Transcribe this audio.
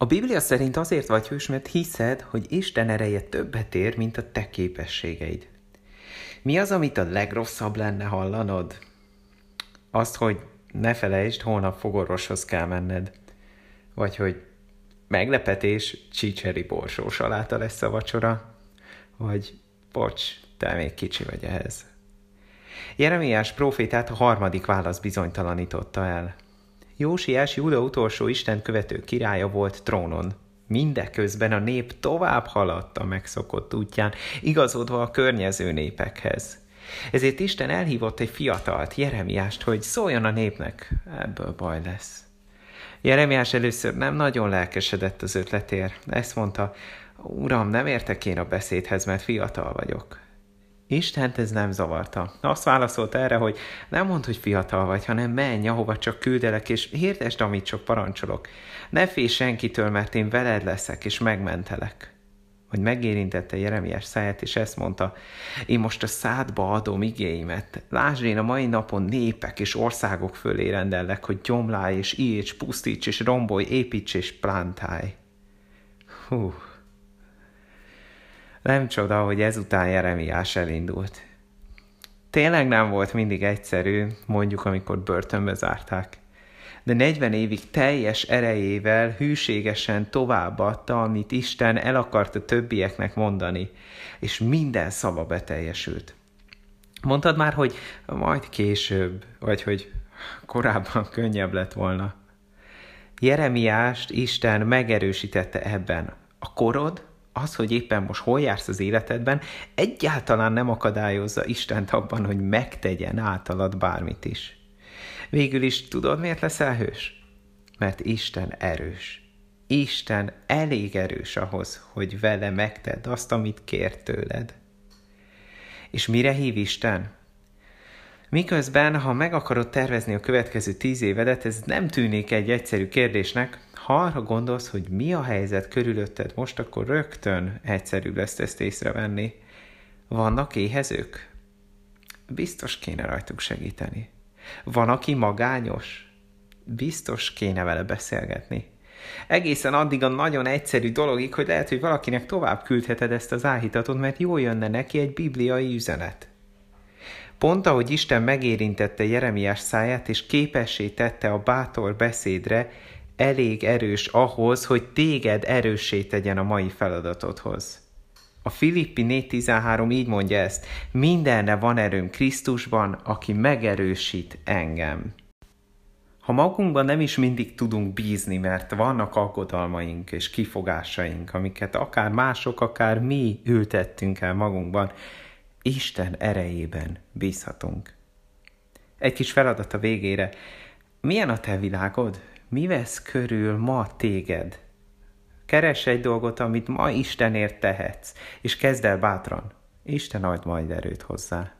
A Biblia szerint azért vagy hős, mert hiszed, hogy Isten ereje többet ér, mint a te képességeid. Mi az, amit a legrosszabb lenne hallanod? Azt, hogy ne felejtsd, holnap fogorvoshoz kell menned. Vagy hogy meglepetés, csicseri borsó saláta lesz a vacsora. Vagy bocs, te még kicsi vagy ehhez. Jeremiás profétát a harmadik válasz bizonytalanította el. Jósiás Júda utolsó Isten követő királya volt trónon. Mindeközben a nép tovább haladt a megszokott útján, igazodva a környező népekhez. Ezért Isten elhívott egy fiatalt, Jeremiást, hogy szóljon a népnek, ebből baj lesz. Jeremiás először nem nagyon lelkesedett az ötletért. Ezt mondta, Uram, nem értek én a beszédhez, mert fiatal vagyok. Istent ez nem zavarta. Azt válaszolt erre, hogy nem mond, hogy fiatal vagy, hanem menj, ahova csak küldelek, és hirdesd, amit csak parancsolok. Ne félj senkitől, mert én veled leszek, és megmentelek. Hogy megérintette Jeremiás száját, és ezt mondta, én most a szádba adom igéimet. Lásd, én a mai napon népek és országok fölé rendellek, hogy gyomlálj és íts, pusztíts és rombolj, építs és plántálj. Hú, nem csoda, hogy ezután Jeremiás elindult. Tényleg nem volt mindig egyszerű, mondjuk amikor börtönbe zárták. De 40 évig teljes erejével hűségesen továbbadta, amit Isten el akart a többieknek mondani, és minden szava beteljesült. Mondtad már, hogy majd később, vagy hogy korábban könnyebb lett volna. Jeremiást Isten megerősítette ebben. A korod az, hogy éppen most hol jársz az életedben, egyáltalán nem akadályozza Istent abban, hogy megtegyen általad bármit is. Végül is tudod, miért leszel hős? Mert Isten erős. Isten elég erős ahhoz, hogy vele megtedd azt, amit kér tőled. És mire hív Isten? Miközben, ha meg akarod tervezni a következő tíz évedet, ez nem tűnik egy egyszerű kérdésnek, ha arra gondolsz, hogy mi a helyzet körülötted most, akkor rögtön egyszerűbb lesz ezt észrevenni. Vannak éhezők? Biztos kéne rajtuk segíteni. Van, aki magányos? Biztos kéne vele beszélgetni. Egészen addig a nagyon egyszerű dologig, hogy lehet, hogy valakinek tovább küldheted ezt az áhítatot, mert jól jönne neki egy bibliai üzenet. Pont ahogy Isten megérintette Jeremiás száját, és képessé tette a bátor beszédre, elég erős ahhoz, hogy téged erőssé tegyen a mai feladatodhoz. A Filippi 4.13 így mondja ezt, mindenre van erőm Krisztusban, aki megerősít engem. Ha magunkban nem is mindig tudunk bízni, mert vannak aggodalmaink és kifogásaink, amiket akár mások, akár mi ültettünk el magunkban, Isten erejében bízhatunk. Egy kis feladat a végére. Milyen a te világod? Mi vesz körül ma téged? Keres egy dolgot, amit ma Istenért tehetsz, és kezd el bátran. Isten ad majd erőt hozzá.